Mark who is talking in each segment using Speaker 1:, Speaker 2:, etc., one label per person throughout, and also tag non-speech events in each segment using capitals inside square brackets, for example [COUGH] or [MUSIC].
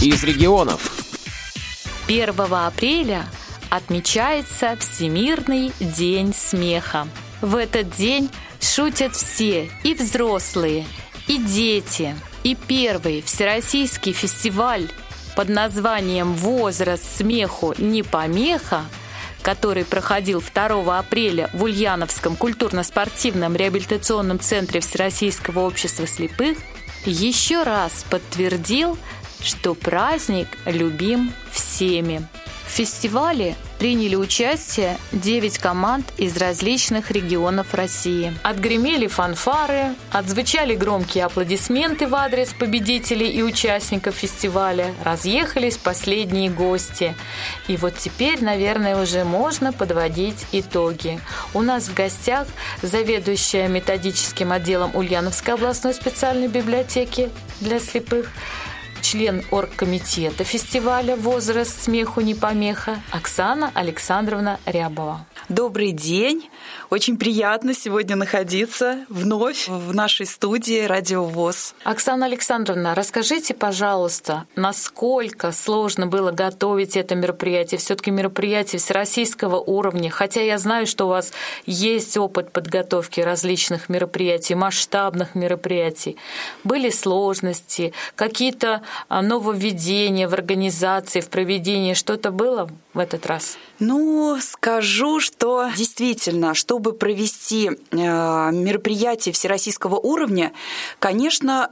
Speaker 1: из регионов.
Speaker 2: 1 апреля отмечается Всемирный день смеха. В этот день шутят все, и взрослые, и дети. И первый всероссийский фестиваль под названием «Возраст смеху не помеха», который проходил 2 апреля в Ульяновском культурно-спортивном реабилитационном центре Всероссийского общества слепых, еще раз подтвердил, что праздник любим всеми. В фестивале приняли участие 9 команд из различных регионов России. Отгремели фанфары, отзвучали громкие аплодисменты в адрес победителей и участников фестиваля, разъехались последние гости. И вот теперь, наверное, уже можно подводить итоги. У нас в гостях заведующая методическим отделом Ульяновской областной специальной библиотеки для слепых член оргкомитета фестиваля «Возраст смеху не помеха» Оксана Александровна Рябова.
Speaker 3: Добрый день! Очень приятно сегодня находиться вновь в нашей студии «Радио ВОЗ».
Speaker 2: Оксана Александровна, расскажите, пожалуйста, насколько сложно было готовить это мероприятие? все таки мероприятие всероссийского уровня, хотя я знаю, что у вас есть опыт подготовки различных мероприятий, масштабных мероприятий. Были сложности, какие-то а, нововведения в организации, в проведении? Что-то было в этот раз?
Speaker 3: Ну, скажу, что действительно, чтобы провести э, мероприятие всероссийского уровня, конечно,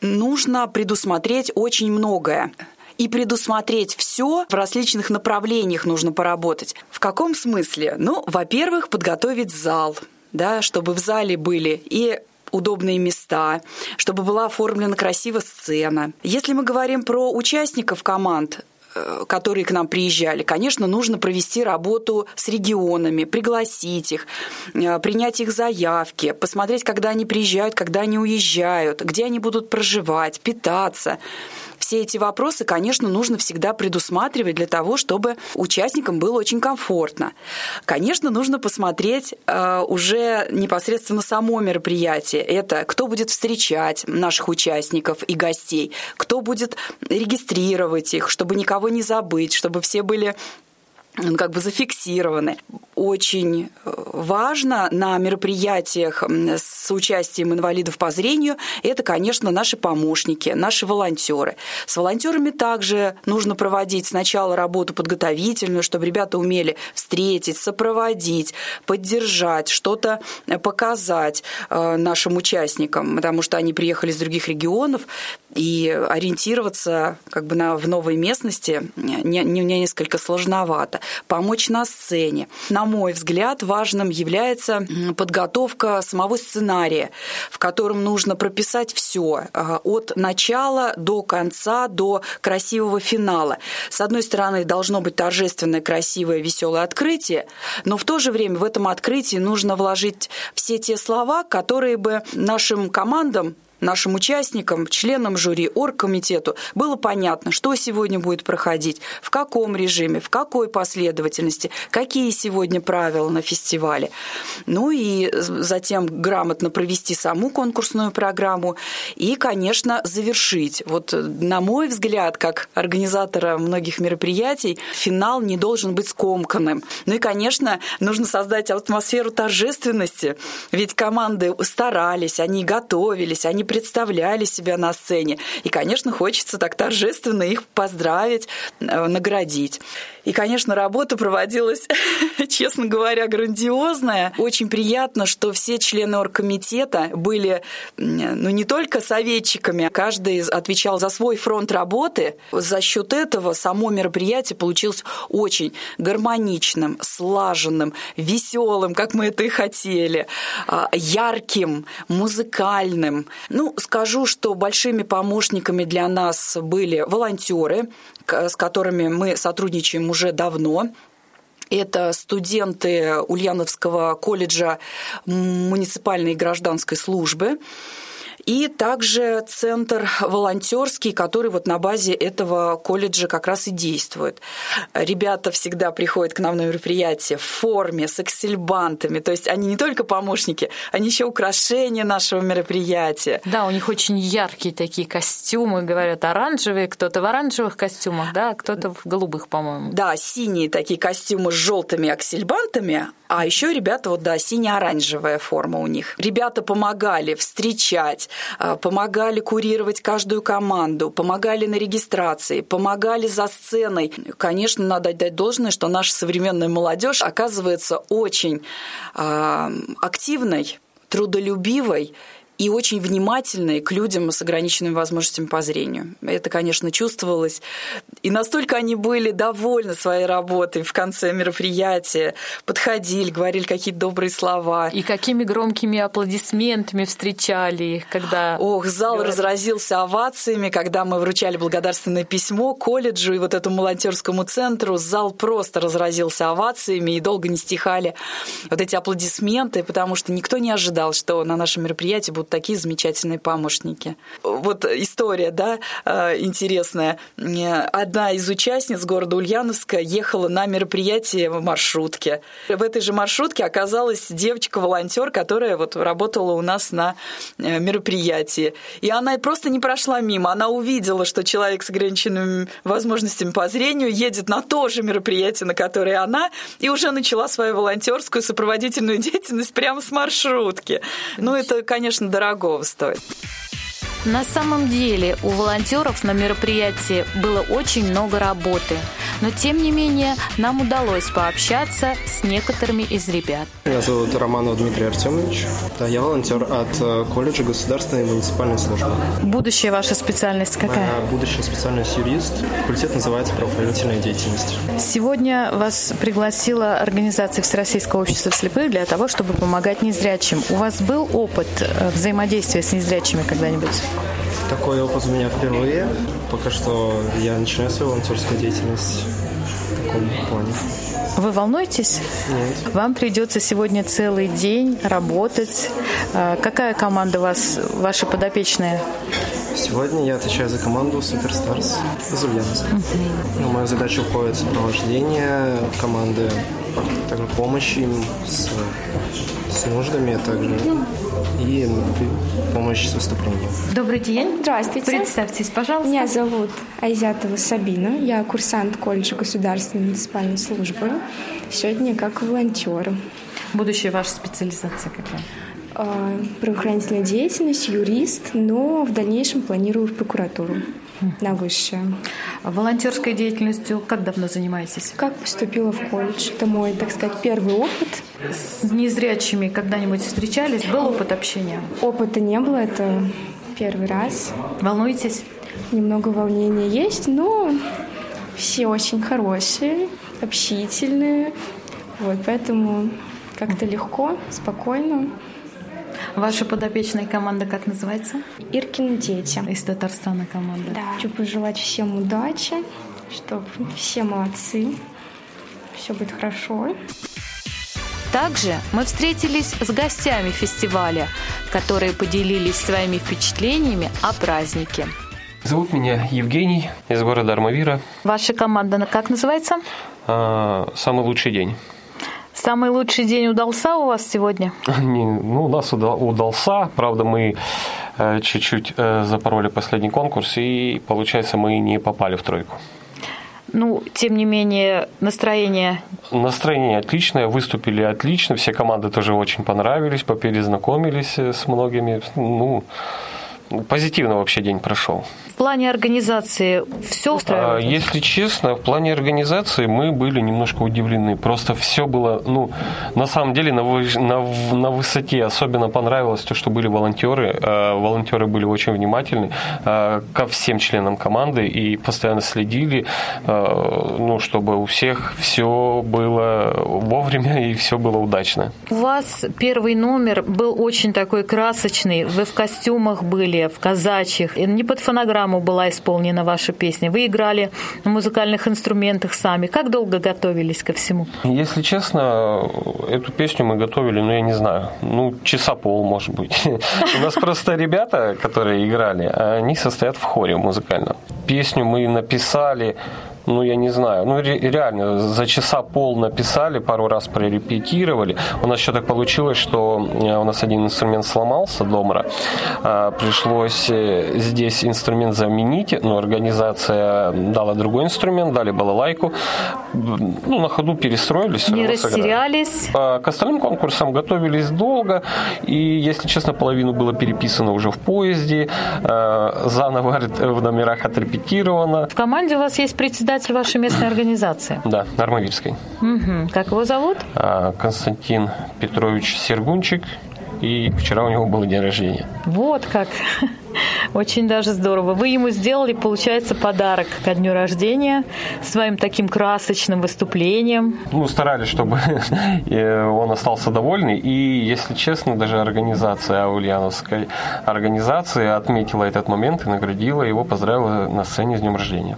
Speaker 3: нужно предусмотреть очень многое и предусмотреть все в различных направлениях нужно поработать. В каком смысле? Ну, во-первых, подготовить зал, да, чтобы в зале были и удобные места, чтобы была оформлена красиво сцена. Если мы говорим про участников команд, э, которые к нам приезжали, конечно, нужно провести работу с регионами, пригласить их, э, принять их заявки, посмотреть, когда они приезжают, когда они уезжают, где они будут проживать, питаться все эти вопросы, конечно, нужно всегда предусматривать для того, чтобы участникам было очень комфортно. Конечно, нужно посмотреть э, уже непосредственно само мероприятие. Это кто будет встречать наших участников и гостей, кто будет регистрировать их, чтобы никого не забыть, чтобы все были как бы зафиксированы. Очень э, важно на мероприятиях с участием инвалидов по зрению это, конечно, наши помощники, наши волонтеры. С волонтерами также нужно проводить сначала работу подготовительную, чтобы ребята умели встретить, сопроводить, поддержать, что-то э, показать э, нашим участникам, потому что они приехали из других регионов, и ориентироваться как бы на, в новой местности не, не, несколько сложновато. Помочь на сцене. На мой взгляд, важным является подготовка самого сценария, в котором нужно прописать все а, от начала до конца, до красивого финала. С одной стороны, должно быть торжественное, красивое, веселое открытие, но в то же время в этом открытии нужно вложить все те слова, которые бы нашим командам нашим участникам, членам жюри, оргкомитету было понятно, что сегодня будет проходить, в каком режиме, в какой последовательности, какие сегодня правила на фестивале. Ну и затем грамотно провести саму конкурсную программу и, конечно, завершить. Вот, на мой взгляд, как организатора многих мероприятий, финал не должен быть скомканным. Ну и, конечно, нужно создать атмосферу торжественности, ведь команды старались, они готовились, они представляли себя на сцене. И, конечно, хочется так торжественно их поздравить, э, наградить. И, конечно, работа проводилась, [LAUGHS] честно говоря, грандиозная. Очень приятно, что все члены оргкомитета были ну, не только советчиками, каждый отвечал за свой фронт работы. За счет этого само мероприятие получилось очень гармоничным, слаженным, веселым, как мы это и хотели, а, ярким, музыкальным. Ну, скажу, что большими помощниками для нас были волонтеры, с которыми мы сотрудничаем уже давно. Это студенты Ульяновского колледжа муниципальной и гражданской службы. И также центр волонтерский, который вот на базе этого колледжа как раз и действует. Ребята всегда приходят к нам на мероприятие в форме, с аксельбантами, то есть они не только помощники, они еще украшения нашего мероприятия.
Speaker 2: Да, у них очень яркие такие костюмы, говорят, оранжевые, кто-то в оранжевых костюмах, да, а кто-то в голубых, по-моему.
Speaker 3: Да, синие такие костюмы с желтыми аксельбантами, а еще ребята, вот да, сине-оранжевая форма у них. Ребята помогали встречать, помогали курировать каждую команду, помогали на регистрации, помогали за сценой. Конечно, надо отдать должное, что наша современная молодежь оказывается очень э, активной, трудолюбивой и очень внимательные к людям с ограниченными возможностями по зрению. Это, конечно, чувствовалось. И настолько они были довольны своей работой в конце мероприятия, подходили, говорили какие-то добрые слова.
Speaker 2: И какими громкими аплодисментами встречали их, когда...
Speaker 3: Ох, зал говорят... разразился овациями, когда мы вручали благодарственное письмо колледжу и вот этому волонтерскому центру. Зал просто разразился овациями и долго не стихали вот эти аплодисменты, потому что никто не ожидал, что на нашем мероприятии будут будут такие замечательные помощники. Вот история, да, э, интересная. Одна из участниц города Ульяновска ехала на мероприятие в маршрутке. В этой же маршрутке оказалась девочка-волонтер, которая вот работала у нас на э, мероприятии. И она просто не прошла мимо. Она увидела, что человек с ограниченными возможностями по зрению едет на то же мероприятие, на которое она, и уже начала свою волонтерскую сопроводительную [LAUGHS] деятельность прямо с маршрутки. Ну, это, конечно, дорогого стоит.
Speaker 2: На самом деле у волонтеров на мероприятии было очень много работы, но тем не менее нам удалось пообщаться с некоторыми из ребят.
Speaker 1: Меня зовут Романов Дмитрий Артемович. Да, я волонтер от э, колледжа государственной и муниципальной службы.
Speaker 2: Будущая ваша специальность какая?
Speaker 1: Моя будущая специальность юрист. Факультет называется правоохранительная деятельность.
Speaker 2: Сегодня вас пригласила организация Всероссийского общества слепых для того, чтобы помогать незрячим. У вас был опыт э, взаимодействия с незрячими когда-нибудь?
Speaker 1: Такой опыт у меня впервые. Пока что я начинаю свою волонтерскую деятельность в таком плане.
Speaker 2: Вы волнуетесь?
Speaker 1: Нет.
Speaker 2: Вам придется сегодня целый день работать. А, какая команда у вас, ваши подопечные?
Speaker 1: Сегодня я отвечаю за команду Суперстарс из Ульяновска. Угу. На мою задачу входит сопровождение команды, также помощь им с, с нуждами, а также и помощь с выступлением.
Speaker 2: Добрый день.
Speaker 4: Здравствуйте.
Speaker 2: Представьтесь, пожалуйста.
Speaker 4: Меня зовут Айзятова Сабина. Я курсант колледжа государственной муниципальной службы. Сегодня как волонтер.
Speaker 2: Будущая ваша специализация какая?
Speaker 4: А, правоохранительная деятельность, юрист, но в дальнейшем планирую в прокуратуру на высшее.
Speaker 2: Волонтерской деятельностью как давно занимаетесь?
Speaker 4: Как поступила в колледж. Это мой, так сказать, первый опыт.
Speaker 2: С незрячими когда-нибудь встречались? Был опыт общения?
Speaker 4: Опыта не было, это первый раз.
Speaker 2: Волнуетесь?
Speaker 4: Немного волнения есть, но все очень хорошие, общительные. Вот, поэтому как-то легко, спокойно.
Speaker 2: Ваша подопечная команда как называется?
Speaker 4: Иркин дети.
Speaker 2: Из Татарстана команда.
Speaker 4: Да. Хочу пожелать всем удачи, чтобы все молодцы, все будет хорошо.
Speaker 2: Также мы встретились с гостями фестиваля, которые поделились своими впечатлениями о празднике.
Speaker 5: Зовут меня Евгений из города Армавира.
Speaker 2: Ваша команда как называется?
Speaker 5: А, самый лучший день.
Speaker 2: Самый лучший день удался у вас сегодня? [LAUGHS]
Speaker 5: Не, ну, у нас удался. Правда, мы э, чуть-чуть э, запороли последний конкурс, и, получается, мы не попали в тройку.
Speaker 2: Ну, тем не менее, настроение...
Speaker 5: Настроение отличное, выступили отлично, все команды тоже очень понравились, поперезнакомились э, с многими. Ну, позитивно вообще день прошел.
Speaker 2: В плане организации все а, устраивает?
Speaker 5: Если честно, в плане организации мы были немножко удивлены. Просто все было, ну, на самом деле на, на, на высоте. Особенно понравилось то, что были волонтеры. А, волонтеры были очень внимательны а, ко всем членам команды и постоянно следили, ну, чтобы у всех все было вовремя и все было удачно.
Speaker 2: У вас первый номер был очень такой красочный. Вы в костюмах были в казачьих. Не под фонограмму была исполнена ваша песня. Вы играли на музыкальных инструментах сами. Как долго готовились ко всему?
Speaker 5: Если честно, эту песню мы готовили, ну, я не знаю, ну, часа пол, может быть. [LAUGHS] У нас просто ребята, которые играли, они состоят в хоре музыкальном. Песню мы написали ну, я не знаю, ну, ре- реально, за часа пол написали, пару раз прорепетировали. У нас еще так получилось, что э, у нас один инструмент сломался, домра. А, пришлось э, здесь инструмент заменить, но ну, организация дала другой инструмент, дали балалайку. Ну, на ходу перестроились.
Speaker 2: Не растерялись?
Speaker 5: А, к остальным конкурсам готовились долго, и, если честно, половину было переписано уже в поезде, а, заново в номерах отрепетировано.
Speaker 2: В команде у вас есть председатель председатель вашей местной организации?
Speaker 5: Да, Армавирской.
Speaker 2: Угу. Как его зовут?
Speaker 5: А, Константин Петрович Сергунчик. И вчера у него был день рождения.
Speaker 2: Вот как. Очень даже здорово. Вы ему сделали, получается, подарок ко дню рождения своим таким красочным выступлением.
Speaker 5: Ну, старались, чтобы [LAUGHS] он остался довольный. И, если честно, даже организация Ульяновской организации отметила этот момент и наградила его, поздравила на сцене с днем рождения.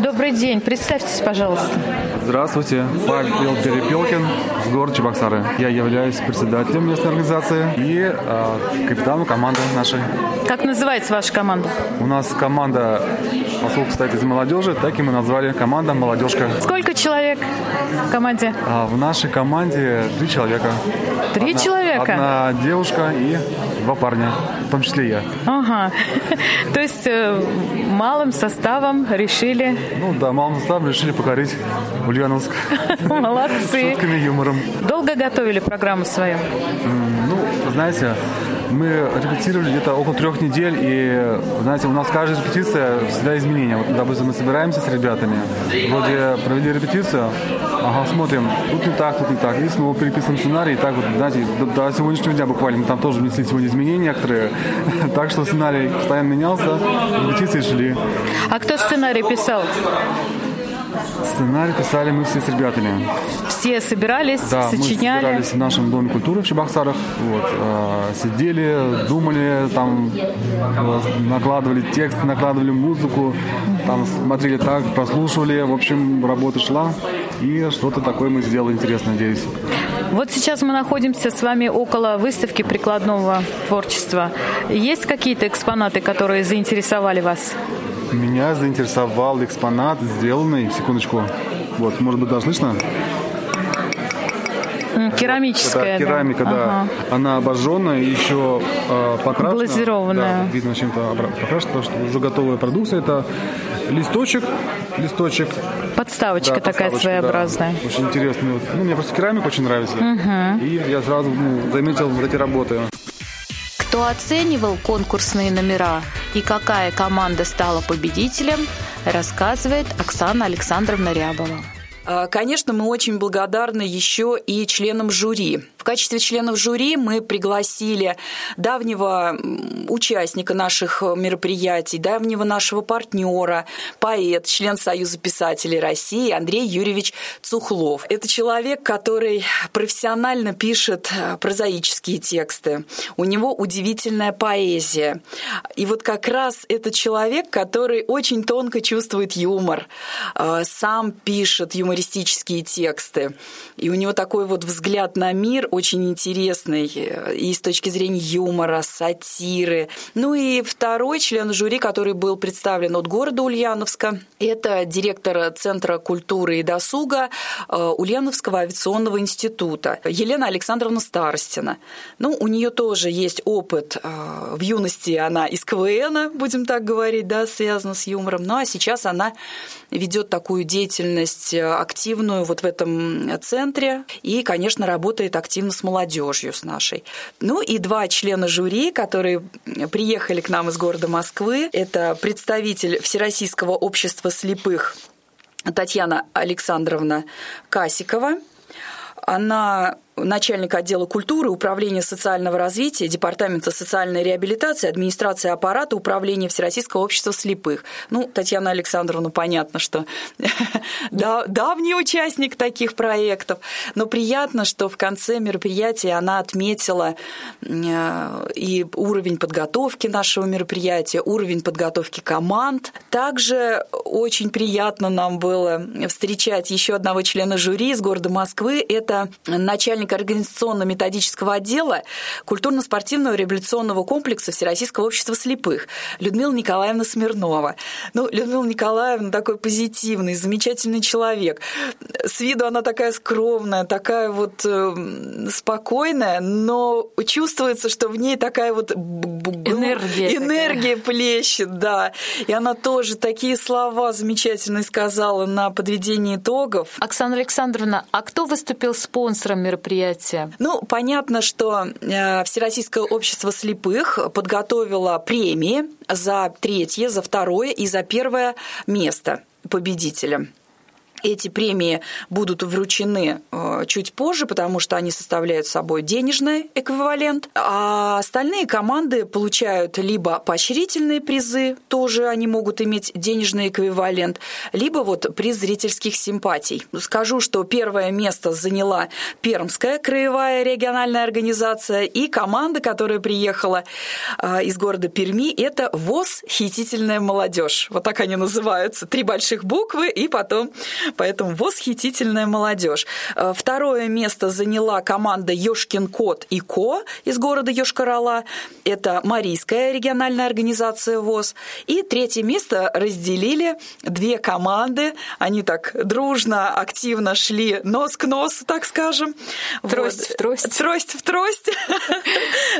Speaker 2: Добрый день. Представьтесь, пожалуйста.
Speaker 6: Здравствуйте. Павел Перепелкин с города Чебоксары. Я являюсь председателем местной организации и э, капитаном команды нашей.
Speaker 2: Как называется ваша команда?
Speaker 6: У нас команда, поскольку состоит из молодежи, так и мы назвали команда «Молодежка».
Speaker 2: Сколько человек в команде?
Speaker 6: А в нашей команде три человека.
Speaker 2: Три
Speaker 6: одна,
Speaker 2: человека?
Speaker 6: Одна девушка и два парня, том числе я.
Speaker 2: Ага. [LAUGHS] То есть э, малым составом решили...
Speaker 6: Ну да, малым составом решили покорить Ульяновск. [LAUGHS]
Speaker 2: Молодцы.
Speaker 6: Шутками, юмором.
Speaker 2: Долго готовили программу свою?
Speaker 6: Ну, знаете, мы репетировали где-то около трех недель, и, знаете, у нас каждая репетиция всегда изменения. Вот, допустим, мы собираемся с ребятами, вроде провели репетицию, ага, смотрим, тут не так, тут не так, и снова переписываем сценарий, и так вот, знаете, до, до сегодняшнего дня буквально мы там тоже внесли сегодня изменения некоторые, [LAUGHS] так что сценарий постоянно менялся, репетиции шли.
Speaker 2: А кто сценарий писал?
Speaker 6: Сценарий писали мы все с ребятами.
Speaker 2: Все собирались,
Speaker 6: да,
Speaker 2: сочиняли?
Speaker 6: мы собирались в нашем Доме культуры в Чебоксарах. Вот, э, сидели, думали, там э, накладывали тексты, накладывали музыку, там смотрели так, прослушивали. В общем, работа шла. И что-то такое мы сделали интересное, надеюсь.
Speaker 2: Вот сейчас мы находимся с вами около выставки прикладного творчества. Есть какие-то экспонаты, которые заинтересовали вас?
Speaker 6: Меня заинтересовал экспонат, сделанный, секундочку, вот, может быть, даже слышно?
Speaker 2: Керамическая,
Speaker 6: Это керамика, да. да. Ага. Она обожженная, еще э, покрашена.
Speaker 2: Глазированная.
Speaker 6: Да, видно чем-то покрашена, потому что уже готовая продукция. Это листочек, листочек.
Speaker 2: Подставочка да, такая подставочка, своеобразная.
Speaker 6: Да. Очень интересно. Ну, мне просто керамика очень нравится. Угу. И я сразу ну, заметил вот эти работы.
Speaker 2: Кто оценивал конкурсные номера и какая команда стала победителем, рассказывает Оксана Александровна Рябова.
Speaker 3: А, конечно, мы очень благодарны еще и членам жюри. В качестве членов жюри мы пригласили давнего участника наших мероприятий, давнего нашего партнера, поэт, член Союза писателей России Андрей Юрьевич Цухлов. Это человек, который профессионально пишет э, прозаические тексты. У него удивительная поэзия. И вот как раз это человек, который очень тонко чувствует юмор, э, сам пишет юмористические тексты. И у него такой вот взгляд на мир очень интересный э, и с точки зрения юмора, сатиры. Ну и второй член жюри, который был представлен от города Ульяновска, это директор Центра культуры и досуга э, Ульяновского авиационного института Елена Александровна Старостина. Ну, у нее тоже есть опыт. Э, в юности она из КВН, будем так говорить, да, связана с юмором. Ну а сейчас она ведет такую деятельность активную вот в этом центре и, конечно, работает активно с молодежью молодежью с нашей. Ну и два члена жюри, которые приехали к нам из города Москвы. Это представитель Всероссийского общества слепых Татьяна Александровна Касикова. Она начальник отдела культуры, управления социального развития, департамента социальной реабилитации, администрации аппарата, управления Всероссийского общества слепых. Ну, Татьяна Александровна, понятно, что [LAUGHS] давний участник таких проектов, но приятно, что в конце мероприятия она отметила э, и уровень подготовки нашего мероприятия, уровень подготовки команд. Также очень приятно нам было встречать еще одного члена жюри из города Москвы. Это начальник организационно-методического отдела культурно-спортивного реабилитационного комплекса Всероссийского общества слепых Людмила Николаевна Смирнова. Ну, Людмила Николаевна такой позитивный, замечательный человек. С виду она такая скромная, такая вот э, спокойная, но чувствуется, что в ней такая вот
Speaker 2: энергия,
Speaker 3: энергия плещет, да. И она тоже такие слова замечательные сказала на подведении итогов.
Speaker 2: Оксана Александровна, а кто выступил спонсором мероприятия?
Speaker 3: Ну, понятно, что э, Всероссийское общество слепых подготовило премии за третье, за второе и за первое место победителя. Эти премии будут вручены э, чуть позже, потому что они составляют собой денежный эквивалент. А остальные команды получают либо поощрительные призы, тоже они могут иметь денежный эквивалент, либо вот приз зрительских симпатий. Скажу, что первое место заняла Пермская краевая региональная организация и команда, которая приехала э, из города Перми, это ВОЗ «Хитительная молодежь». Вот так они называются. Три больших буквы и потом Поэтому восхитительная молодежь. Э, второе место заняла команда Ёшкин кот и ко из города Ёшкар-Ола. Это Марийская региональная организация ВОЗ. И третье место разделили две команды. Они так дружно, активно шли нос к носу, так скажем.
Speaker 2: Трость в трость.
Speaker 3: Трость в трость. [LAUGHS]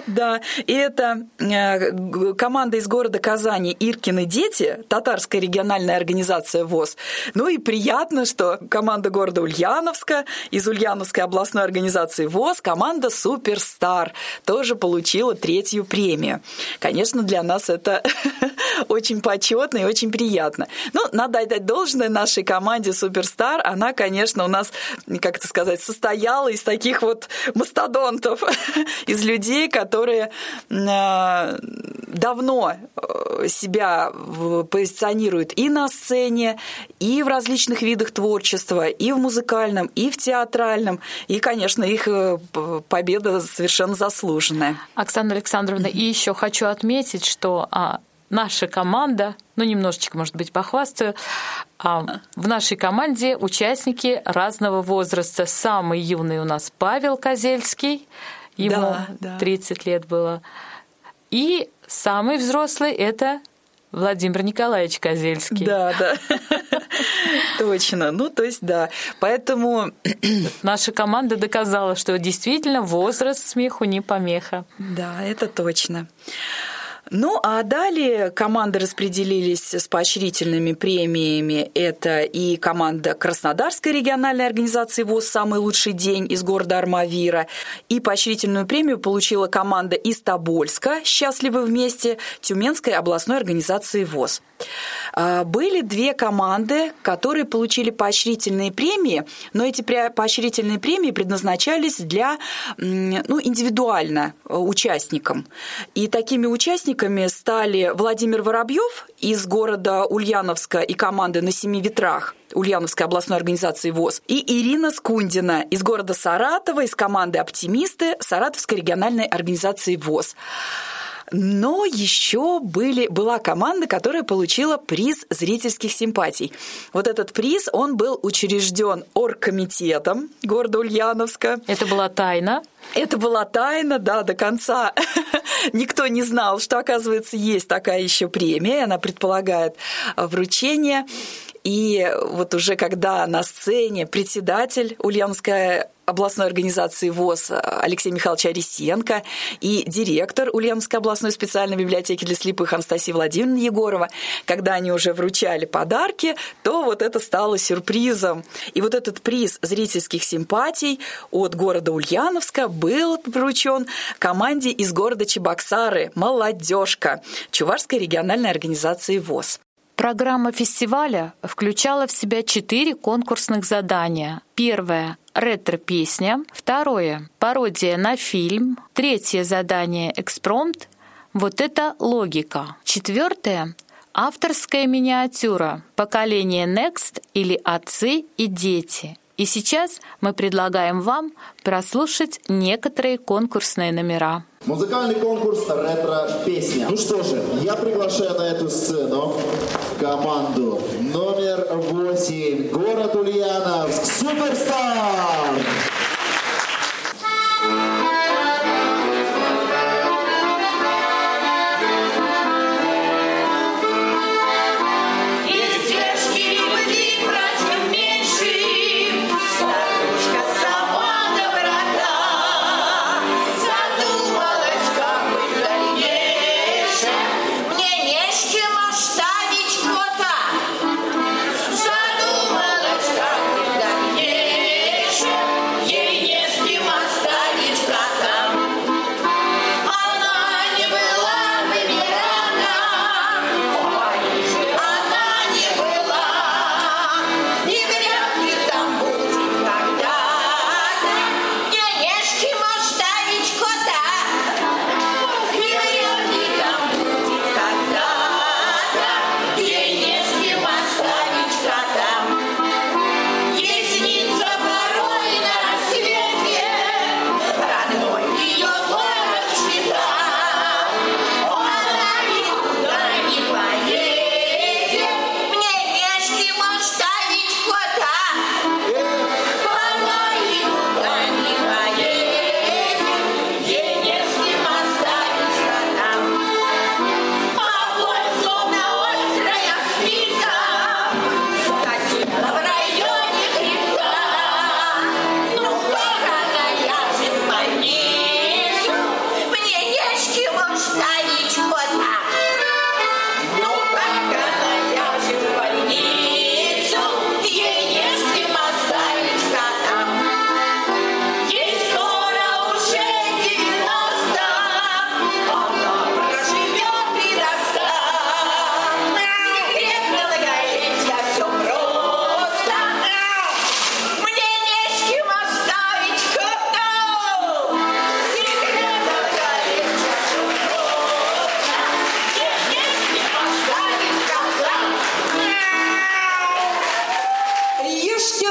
Speaker 3: Да. И это э, команда из города Казани «Иркины дети», татарская региональная организация ВОЗ. Ну и приятно, что команда города Ульяновска из Ульяновской областной организации ВОЗ, команда «Суперстар», тоже получила третью премию. Конечно, для нас это [LAUGHS] очень почетно и очень приятно. Ну, надо отдать должное нашей команде «Суперстар». Она, конечно, у нас, как это сказать, состояла из таких вот мастодонтов, [LAUGHS] из людей, которые а, давно э, себя позиционируют и на сцене, и в различных видах творчества, и в музыкальном, и в театральном. И, конечно, их э, победа совершенно заслуженная.
Speaker 2: Оксана Александровна, и еще хочу отметить, что а, наша команда, ну, немножечко, может быть, похвастаю, а, в нашей команде участники разного возраста. Самый юный у нас Павел Козельский, ему да, да. 30 лет было. И самый взрослый – это Владимир Николаевич Козельский.
Speaker 3: Да, да. [LAUGHS] Точно. Ну, то есть, да. Поэтому... [CLEARS THROAT]
Speaker 2: Наша команда доказала, что действительно возраст смеху не помеха.
Speaker 3: Да, это точно. Ну, а далее команды распределились с поощрительными премиями. Это и команда Краснодарской региональной организации ВОЗ «Самый лучший день» из города Армавира. И поощрительную премию получила команда из Тобольска «Счастливы вместе» Тюменской областной организации ВОЗ. А, были две команды, которые получили поощрительные премии, но эти поощрительные премии предназначались для ну, индивидуально э, участникам. И такими участниками стали Владимир Воробьев из города Ульяновска и команды «На семи ветрах», Ульяновской областной организации ВОЗ, и Ирина Скундина из города Саратова из команды «Оптимисты» Саратовской региональной организации ВОЗ. Но еще были, была команда, которая получила приз зрительских симпатий. Вот этот приз, он был учрежден оргкомитетом города Ульяновска.
Speaker 2: Это была тайна?
Speaker 3: Это была тайна, да, до конца. [LAUGHS] Никто не знал, что, оказывается, есть такая еще премия. Она предполагает вручение. И вот уже когда на сцене председатель Ульяновской областной организации ВОЗ Алексей Михайлович Арисенко и директор Ульяновской областной специальной библиотеки для слепых Анастасия Владимировна Егорова, когда они уже вручали подарки, то вот это стало сюрпризом. И вот этот приз зрительских симпатий от города Ульяновска был вручен команде из города Чебоксары «Молодежка» Чувашской региональной организации ВОЗ.
Speaker 2: Программа фестиваля включала в себя четыре конкурсных задания. Первое ретро-песня. Второе – пародия на фильм. Третье задание – экспромт. Вот это логика. Четвертое – авторская миниатюра «Поколение Next» или «Отцы и дети». И сейчас мы предлагаем вам прослушать некоторые конкурсные номера.
Speaker 7: Музыкальный конкурс «Ретро-песня». Ну что же, я приглашаю на эту сцену команду номер восемь, город Ульяновск, Суперстар!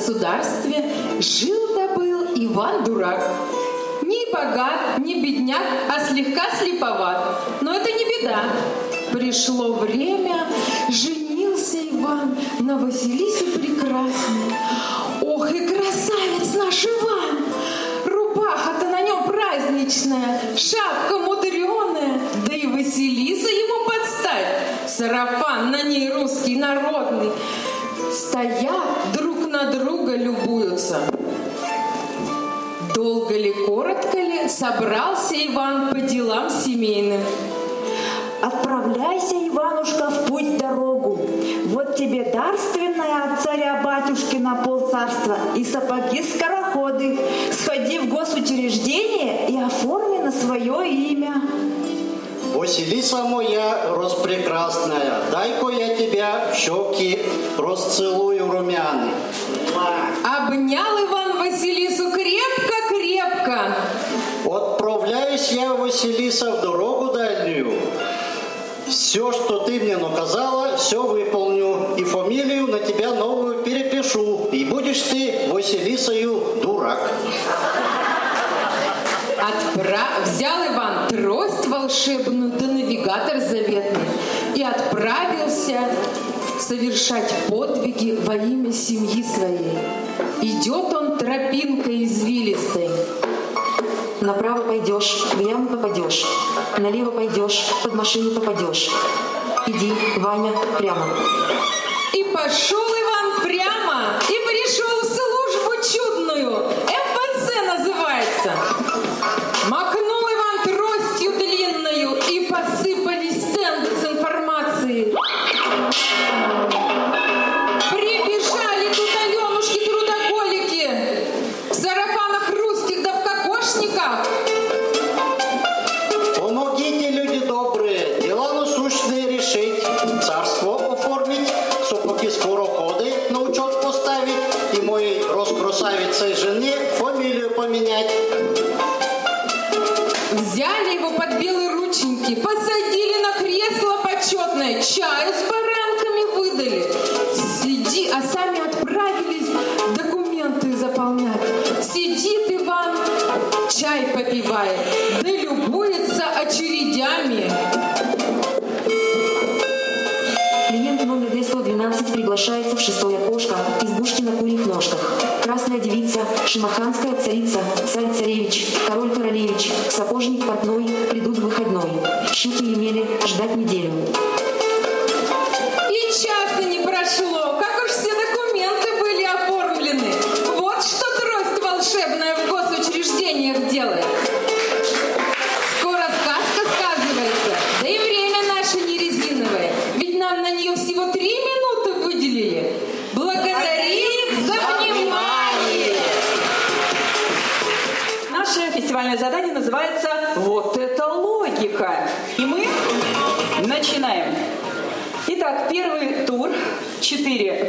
Speaker 8: государстве жил да был Иван Дурак. Не богат, не бедняк, а слегка слеповат. Но это не беда. Пришло время, женился Иван на Василисе Прекрасной. Ох, и красавец наш Иван! Рубаха-то на нем праздничная, шапка мудреная, да и Василиса ему подстать. Сарафан на ней русский народный. Стоят, на друга любуются. Долго ли, коротко ли, собрался Иван по делам семейным.
Speaker 9: Отправляйся, Иванушка, в путь дорогу. Вот тебе дарственная от царя-батюшки на полцарства и сапоги-скороходы. Сходи в госучреждение и оформи на свое имя.
Speaker 10: Василиса моя распрекрасная, дай-ка я тебя в щеки расцелую румяны.
Speaker 8: Обнял Иван Василису крепко-крепко.
Speaker 10: Отправляюсь я, Василиса, в дорогу дальнюю. Все, что ты мне наказала, все выполню. И фамилию на тебя новую перепишу. И будешь ты Василисою дурак.
Speaker 8: Отпра... Взял Иван трость волшебную да навигатор заветный и отправился совершать подвиги во имя семьи своей. Идет он тропинкой извилистой.
Speaker 9: Направо пойдешь, влево попадешь. Налево пойдешь, под машину попадешь. Иди, Ваня, прямо.
Speaker 8: И пошел Иван прямо, и пришел в службу чудную,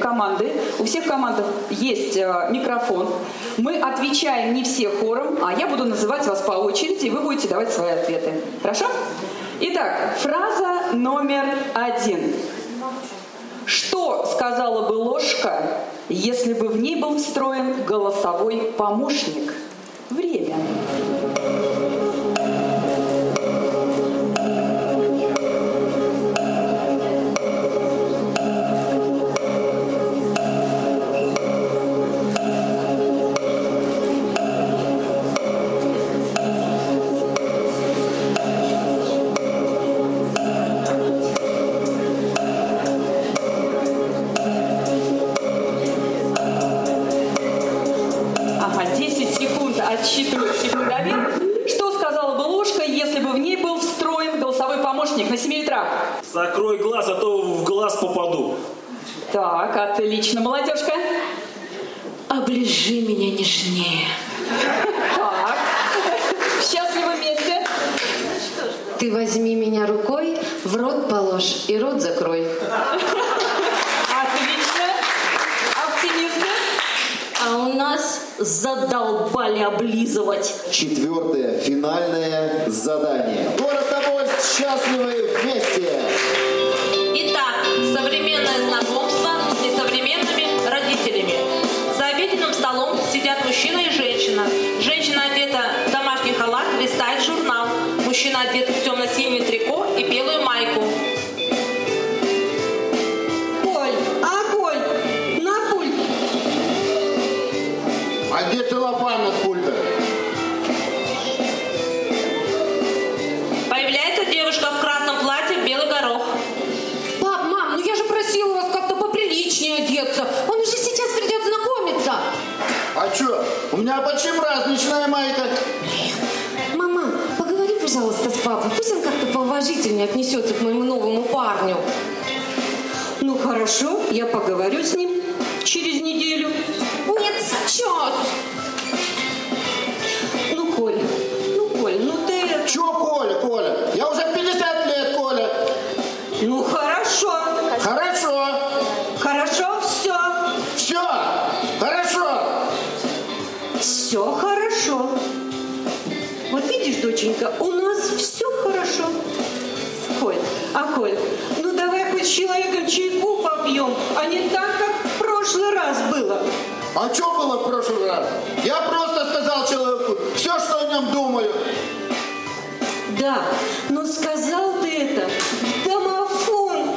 Speaker 3: команды. У всех команд есть э, микрофон. Мы отвечаем не все хором, а я буду называть вас по очереди, и вы будете давать свои ответы. Хорошо? Итак, фраза номер один. Что сказала бы ложка, если бы в ней был встроен голосовой помощник?
Speaker 11: Закрой глаз, а то в глаз попаду.
Speaker 3: Так, отлично, молодежка.
Speaker 7: Оближи меня нежнее.
Speaker 3: Так, счастливы вместе.
Speaker 7: Ты возьми меня рукой, в рот положь и рот закрой.
Speaker 3: Отлично. Оптимисты.
Speaker 7: А у нас задолбали облизывать.
Speaker 12: Четвертое, финальное задание. Город счастливы вместе!
Speaker 13: Итак, современное знакомство с несовременными родителями. За обеденным столом сидят мужчина и женщина. Женщина одета в домашний халат, листает журнал. Мужчина одет в темно-синее
Speaker 12: Почти праздничная майка.
Speaker 14: Мама, поговори, пожалуйста, с папой. Пусть он как-то поуважительнее отнесется к моему новому парню.
Speaker 3: Ну хорошо, я поговорю с ним через неделю.
Speaker 14: Нет, сейчас.
Speaker 3: Доченька, у нас все хорошо. Коль, а Коль, ну давай хоть с человеком чайку попьем, а не так, как в прошлый раз было.
Speaker 12: А что было в прошлый раз? Я просто сказал человеку все, что о нем думаю.
Speaker 3: Да, но сказал ты это в домофон.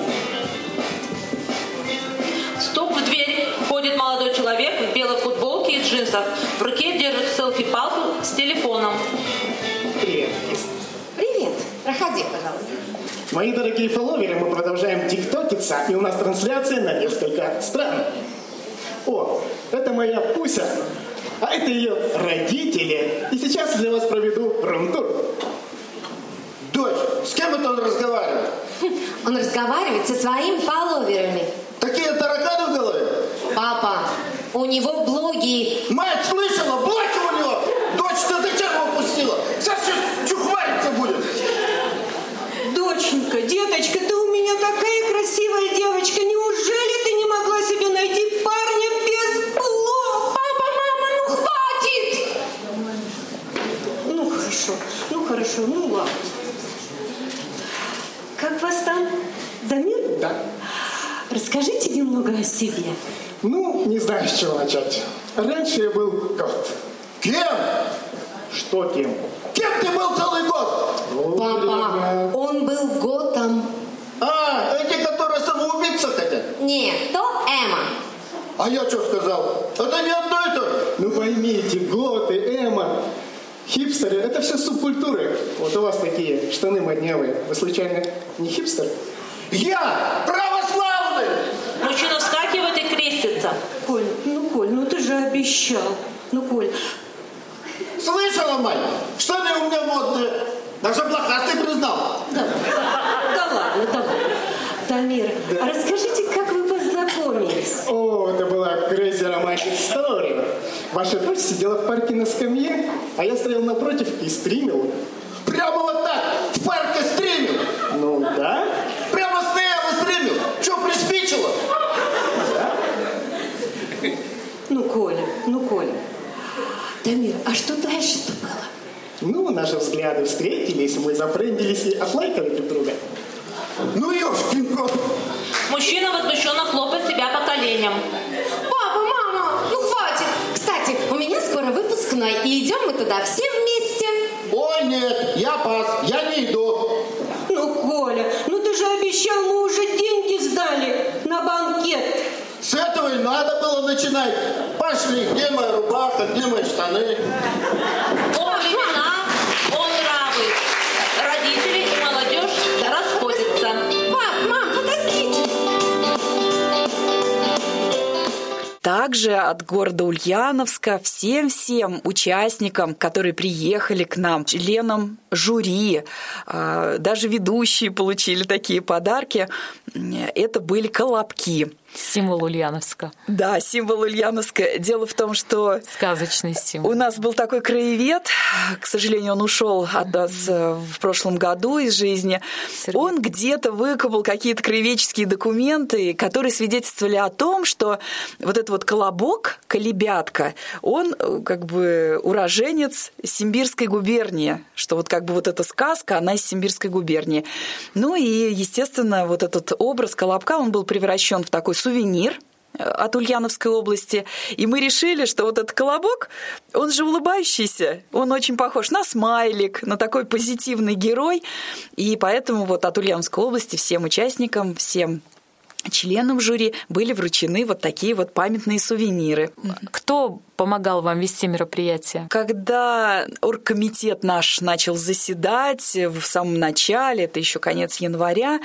Speaker 13: Стук в дверь. Входит молодой человек в белой футболке и джинсах. В руке держит селфи-палку с телефоном.
Speaker 14: Проходи, пожалуйста.
Speaker 15: Мои дорогие фолловеры, мы продолжаем тиктокиться, и у нас трансляция на несколько стран. О, это моя Пуся, а это ее родители. И сейчас для вас проведу рум-тур.
Speaker 12: Дочь, с кем это он разговаривает?
Speaker 14: Он разговаривает со своими фолловерами.
Speaker 12: Такие тараканы в голове?
Speaker 14: Папа, у него блоги.
Speaker 12: Мать слышала, блоки у него! Дочь, ты зачем его пустила? Сейчас все чухвариться будет.
Speaker 3: Доченька, деточка, ты у меня такая красивая девочка. Неужели ты не могла
Speaker 16: о себе.
Speaker 15: Ну, не знаю, с чего начать. Раньше я был год.
Speaker 7: Кем?
Speaker 15: Что кем?
Speaker 7: Кем ты был целый год?
Speaker 16: Папа, он был готом.
Speaker 7: А, эти, которые самоубийца хотят?
Speaker 16: Нет, то Эмма.
Speaker 7: А я что сказал? Это не одно и то же.
Speaker 15: Ну поймите, готы, Эма, хипстеры, это все субкультуры. Вот у вас такие штаны моднявые. Вы случайно не хипстер?
Speaker 7: Я православный!
Speaker 13: Мужчина вскакивает и крестится.
Speaker 16: Коль, ну, Коль, ну ты же обещал. Ну, Коль,
Speaker 7: Слышала, мать? Что они у меня модные? Даже блохастый признал.
Speaker 16: да, да ладно, да ладно. Дамир, а расскажите, как вы познакомились?
Speaker 15: О, это была crazy romantic story. Ваша дочь сидела в парке на скамье, а я стоял напротив и стримил.
Speaker 7: Прямо вот так, в парке стримил.
Speaker 15: Ну да.
Speaker 7: Прямо стоял и стримил. Что, приспичило?
Speaker 16: Ну, Коля, ну, Коля. Дамир, а что дальше-то было?
Speaker 15: Ну, наши взгляды встретились, мы зафрендились и отлайкали друг друга.
Speaker 7: Ну, ёшкин кот.
Speaker 13: Мужчина возмущенно хлопает себя по коленям.
Speaker 14: Папа, мама, ну хватит. Кстати, у меня скоро выпускной, и идем мы туда все вместе.
Speaker 7: Ой, нет, я пас, я не иду.
Speaker 16: Ну, Коля, ну ты же обещал, мы уже
Speaker 7: С этого и надо было начинать. Пошли, где моя рубаха, где мои штаны?
Speaker 13: О времена, о нравы. Родители и молодежь расходятся.
Speaker 14: Пап, мам, подождите.
Speaker 3: Также от города Ульяновска всем-всем участникам, которые приехали к нам, членам жюри, а, даже ведущие получили такие подарки. Это были колобки.
Speaker 2: Символ Ульяновска.
Speaker 3: Да, символ Ульяновска. Дело в том, что
Speaker 2: Сказочный символ.
Speaker 3: у нас был такой краевед, к сожалению, он ушел от нас э, в прошлом году из жизни. Он где-то выкопал какие-то краеведческие документы, которые свидетельствовали о том, что вот этот вот колобок, колебятка, он э, как бы уроженец Симбирской губернии, что вот как бы вот эта сказка, она из Симбирской губернии. Ну и, естественно, вот этот образ колобка, он был превращен в такой сувенир, от Ульяновской области. И мы решили, что вот этот колобок, он же улыбающийся, он очень похож на смайлик, на такой позитивный герой. И поэтому вот от Ульяновской области всем участникам, всем членам жюри были вручены вот такие вот памятные сувениры.
Speaker 2: Кто помогал вам вести мероприятие?
Speaker 3: Когда оргкомитет наш начал заседать в самом начале, это еще конец января,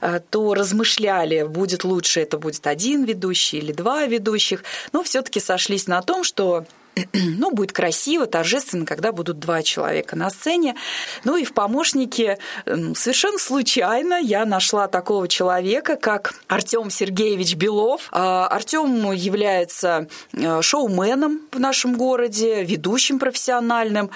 Speaker 3: э, то размышляли, будет лучше это будет один ведущий или два ведущих, но все-таки сошлись на том, что [CLEARS THROAT] ну, будет красиво, торжественно, когда будут два человека на сцене. Ну и в помощнике совершенно случайно я нашла такого человека, как Артем Сергеевич Белов. А, Артем является э, шоуменом в нашем городе, ведущим профессиональным.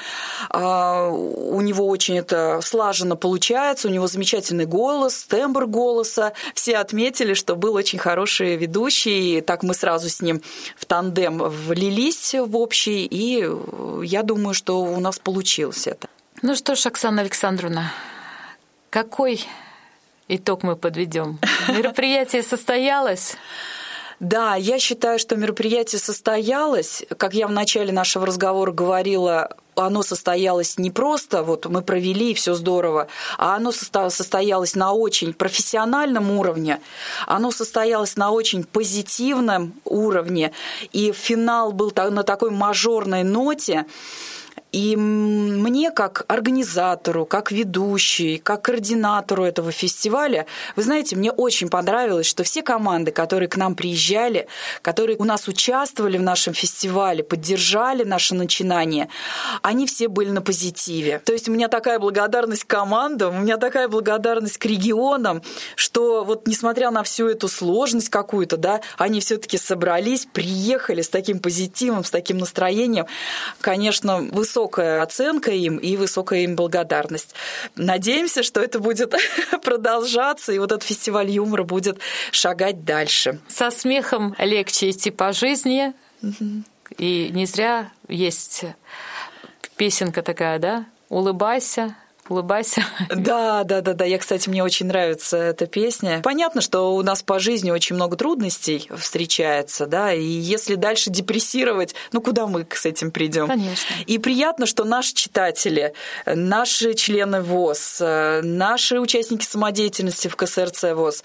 Speaker 3: А, У него очень это слаженно получается, у него замечательный голос, тембр голоса. Все отметили, что был очень хороший ведущий. И так мы сразу с ним в тандем влились в общий, и я думаю, что у нас получилось это.
Speaker 2: Ну что ж, Оксана Александровна, какой итог мы подведем? [LAUGHS] Мероприятие состоялось?
Speaker 3: Да, я считаю, что мероприятие состоялось. Как я в начале нашего разговора говорила, оно состоялось не просто, вот мы провели, и все здорово, а оно состо- состоялось на очень профессиональном уровне, оно состоялось на очень позитивном уровне, и финал был на такой мажорной ноте. И мне, как организатору, как ведущей, как координатору этого фестиваля, вы знаете, мне очень понравилось, что все команды, которые к нам приезжали, которые у нас участвовали в нашем фестивале, поддержали наше начинание, они все были на позитиве. То есть у меня такая благодарность командам, у меня такая благодарность к регионам, что вот несмотря на всю эту сложность какую-то, да, они все-таки собрались, приехали с таким позитивом, с таким настроением. Конечно, высокая оценка им и высокая им благодарность. Надеемся, что это будет [LAUGHS] продолжаться, и вот этот фестиваль юмора будет шагать дальше.
Speaker 2: Со смехом легче идти по жизни, и не зря есть песенка такая, да? Улыбайся, улыбайся.
Speaker 3: Да, да, да, да. Я, кстати, мне очень нравится эта песня. Понятно, что у нас по жизни очень много трудностей встречается, да, и если дальше депрессировать, ну куда мы с этим придем?
Speaker 2: Конечно.
Speaker 3: И приятно, что наши читатели, наши члены ВОЗ, наши участники самодеятельности в КСРЦ ВОЗ,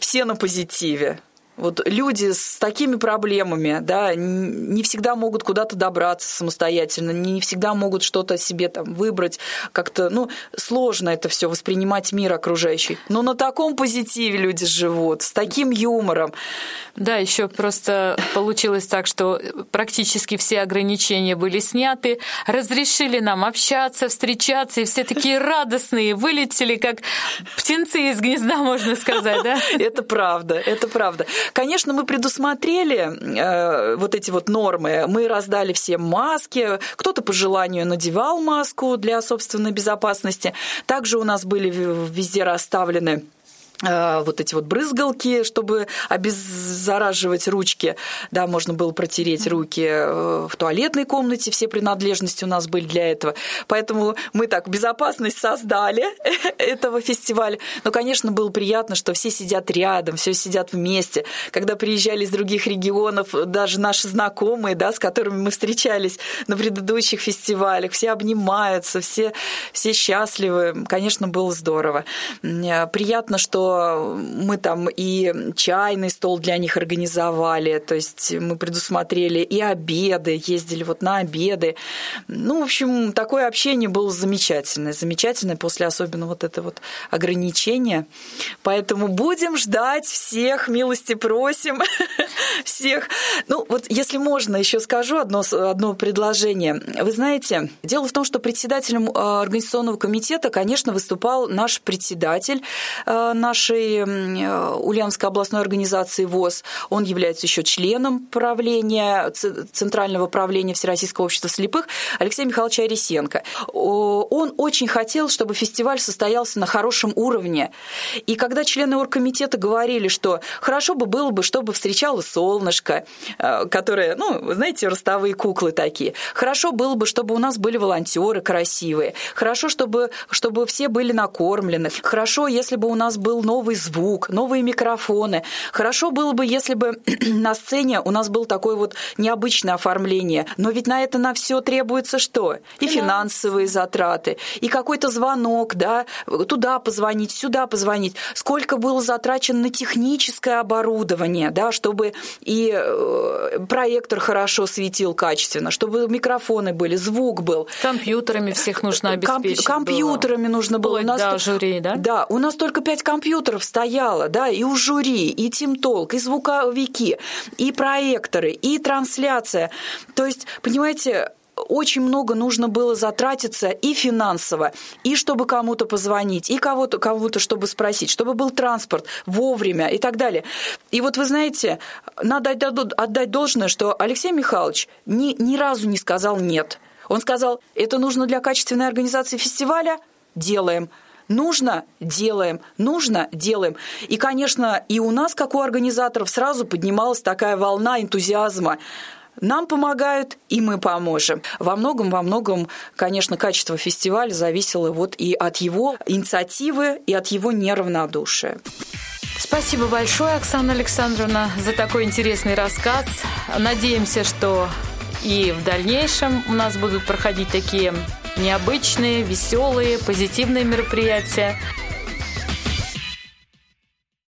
Speaker 3: все на позитиве. Вот люди с такими проблемами, да, не всегда могут куда-то добраться самостоятельно, не всегда могут что-то себе там выбрать, как-то, ну, сложно это все воспринимать мир окружающий. Но на таком позитиве люди живут, с таким юмором.
Speaker 2: Да, еще просто получилось так, что практически все ограничения были сняты, разрешили нам общаться, встречаться, и все такие радостные, вылетели как птенцы из гнезда, можно сказать, да? [LAUGHS]
Speaker 3: Это правда, это правда. Конечно, мы предусмотрели э, вот эти вот нормы. Мы раздали всем маски. Кто-то по желанию надевал маску для собственной безопасности. Также у нас были везде расставлены вот эти вот брызгалки, чтобы обеззараживать ручки, да, можно было протереть руки э, в туалетной комнате, все принадлежности у нас были для этого. Поэтому мы так безопасность создали [LAUGHS] этого фестиваля. Но, конечно, было приятно, что все сидят рядом, все сидят вместе. Когда приезжали из других регионов, даже наши знакомые, да, с которыми мы встречались на предыдущих фестивалях, все обнимаются, все, все счастливы. Конечно, было здорово. Э, приятно, что мы там и чайный стол для них организовали, то есть мы предусмотрели и обеды, ездили вот на обеды. Ну, в общем, такое общение было замечательное, замечательное после особенно вот это вот ограничения. Поэтому будем ждать всех, милости просим [LAUGHS] всех. Ну, вот если можно, еще скажу одно, одно предложение. Вы знаете, дело в том, что председателем э, организационного комитета, конечно, выступал наш председатель, э, наш нашей э, Ульяновской областной организации ВОЗ. Он является еще членом правления, Центрального правления Всероссийского общества слепых Алексей Михайлович Арисенко. Он очень хотел, чтобы фестиваль состоялся на хорошем уровне. И когда члены оргкомитета говорили, что хорошо бы было бы, чтобы встречало солнышко, э, которое, ну, знаете, ростовые куклы такие. Хорошо было бы, чтобы у нас были волонтеры красивые. Хорошо, чтобы, чтобы все были накормлены. Хорошо, если бы у нас был новый звук, новые микрофоны. Хорошо было бы, если бы [CLEARS THROAT] на сцене у нас было такое вот необычное оформление. Но ведь на это на все требуется что? И финансовые затраты, и какой-то звонок, да, туда позвонить, сюда позвонить. Сколько было затрачено на техническое оборудование, да, чтобы и э, проектор хорошо светил качественно, чтобы микрофоны были, звук был.
Speaker 2: Компьютерами всех нужно обеспечить.
Speaker 3: Комп- компьютерами было. нужно было.
Speaker 2: Вплоть у нас до жюри, да?
Speaker 3: Да, у нас только пять компьютеров компьютеров стояло, да, и у жюри, и тимтолк, и звуковики, и проекторы, и трансляция. То есть, понимаете, очень много нужно было затратиться и финансово, и чтобы кому-то позвонить, и кого-то, кому-то, чтобы спросить, чтобы был транспорт вовремя и так далее. И вот вы знаете, надо отдать должное, что Алексей Михайлович ни, ни разу не сказал «нет». Он сказал, это нужно для качественной организации фестиваля – делаем – Нужно – делаем, нужно – делаем. И, конечно, и у нас, как у организаторов, сразу поднималась такая волна энтузиазма. Нам помогают, и мы поможем. Во многом, во многом, конечно, качество фестиваля зависело вот и от его инициативы, и от его неравнодушия.
Speaker 2: Спасибо большое, Оксана Александровна, за такой интересный рассказ. Надеемся, что и в дальнейшем у нас будут проходить такие необычные, веселые, позитивные мероприятия.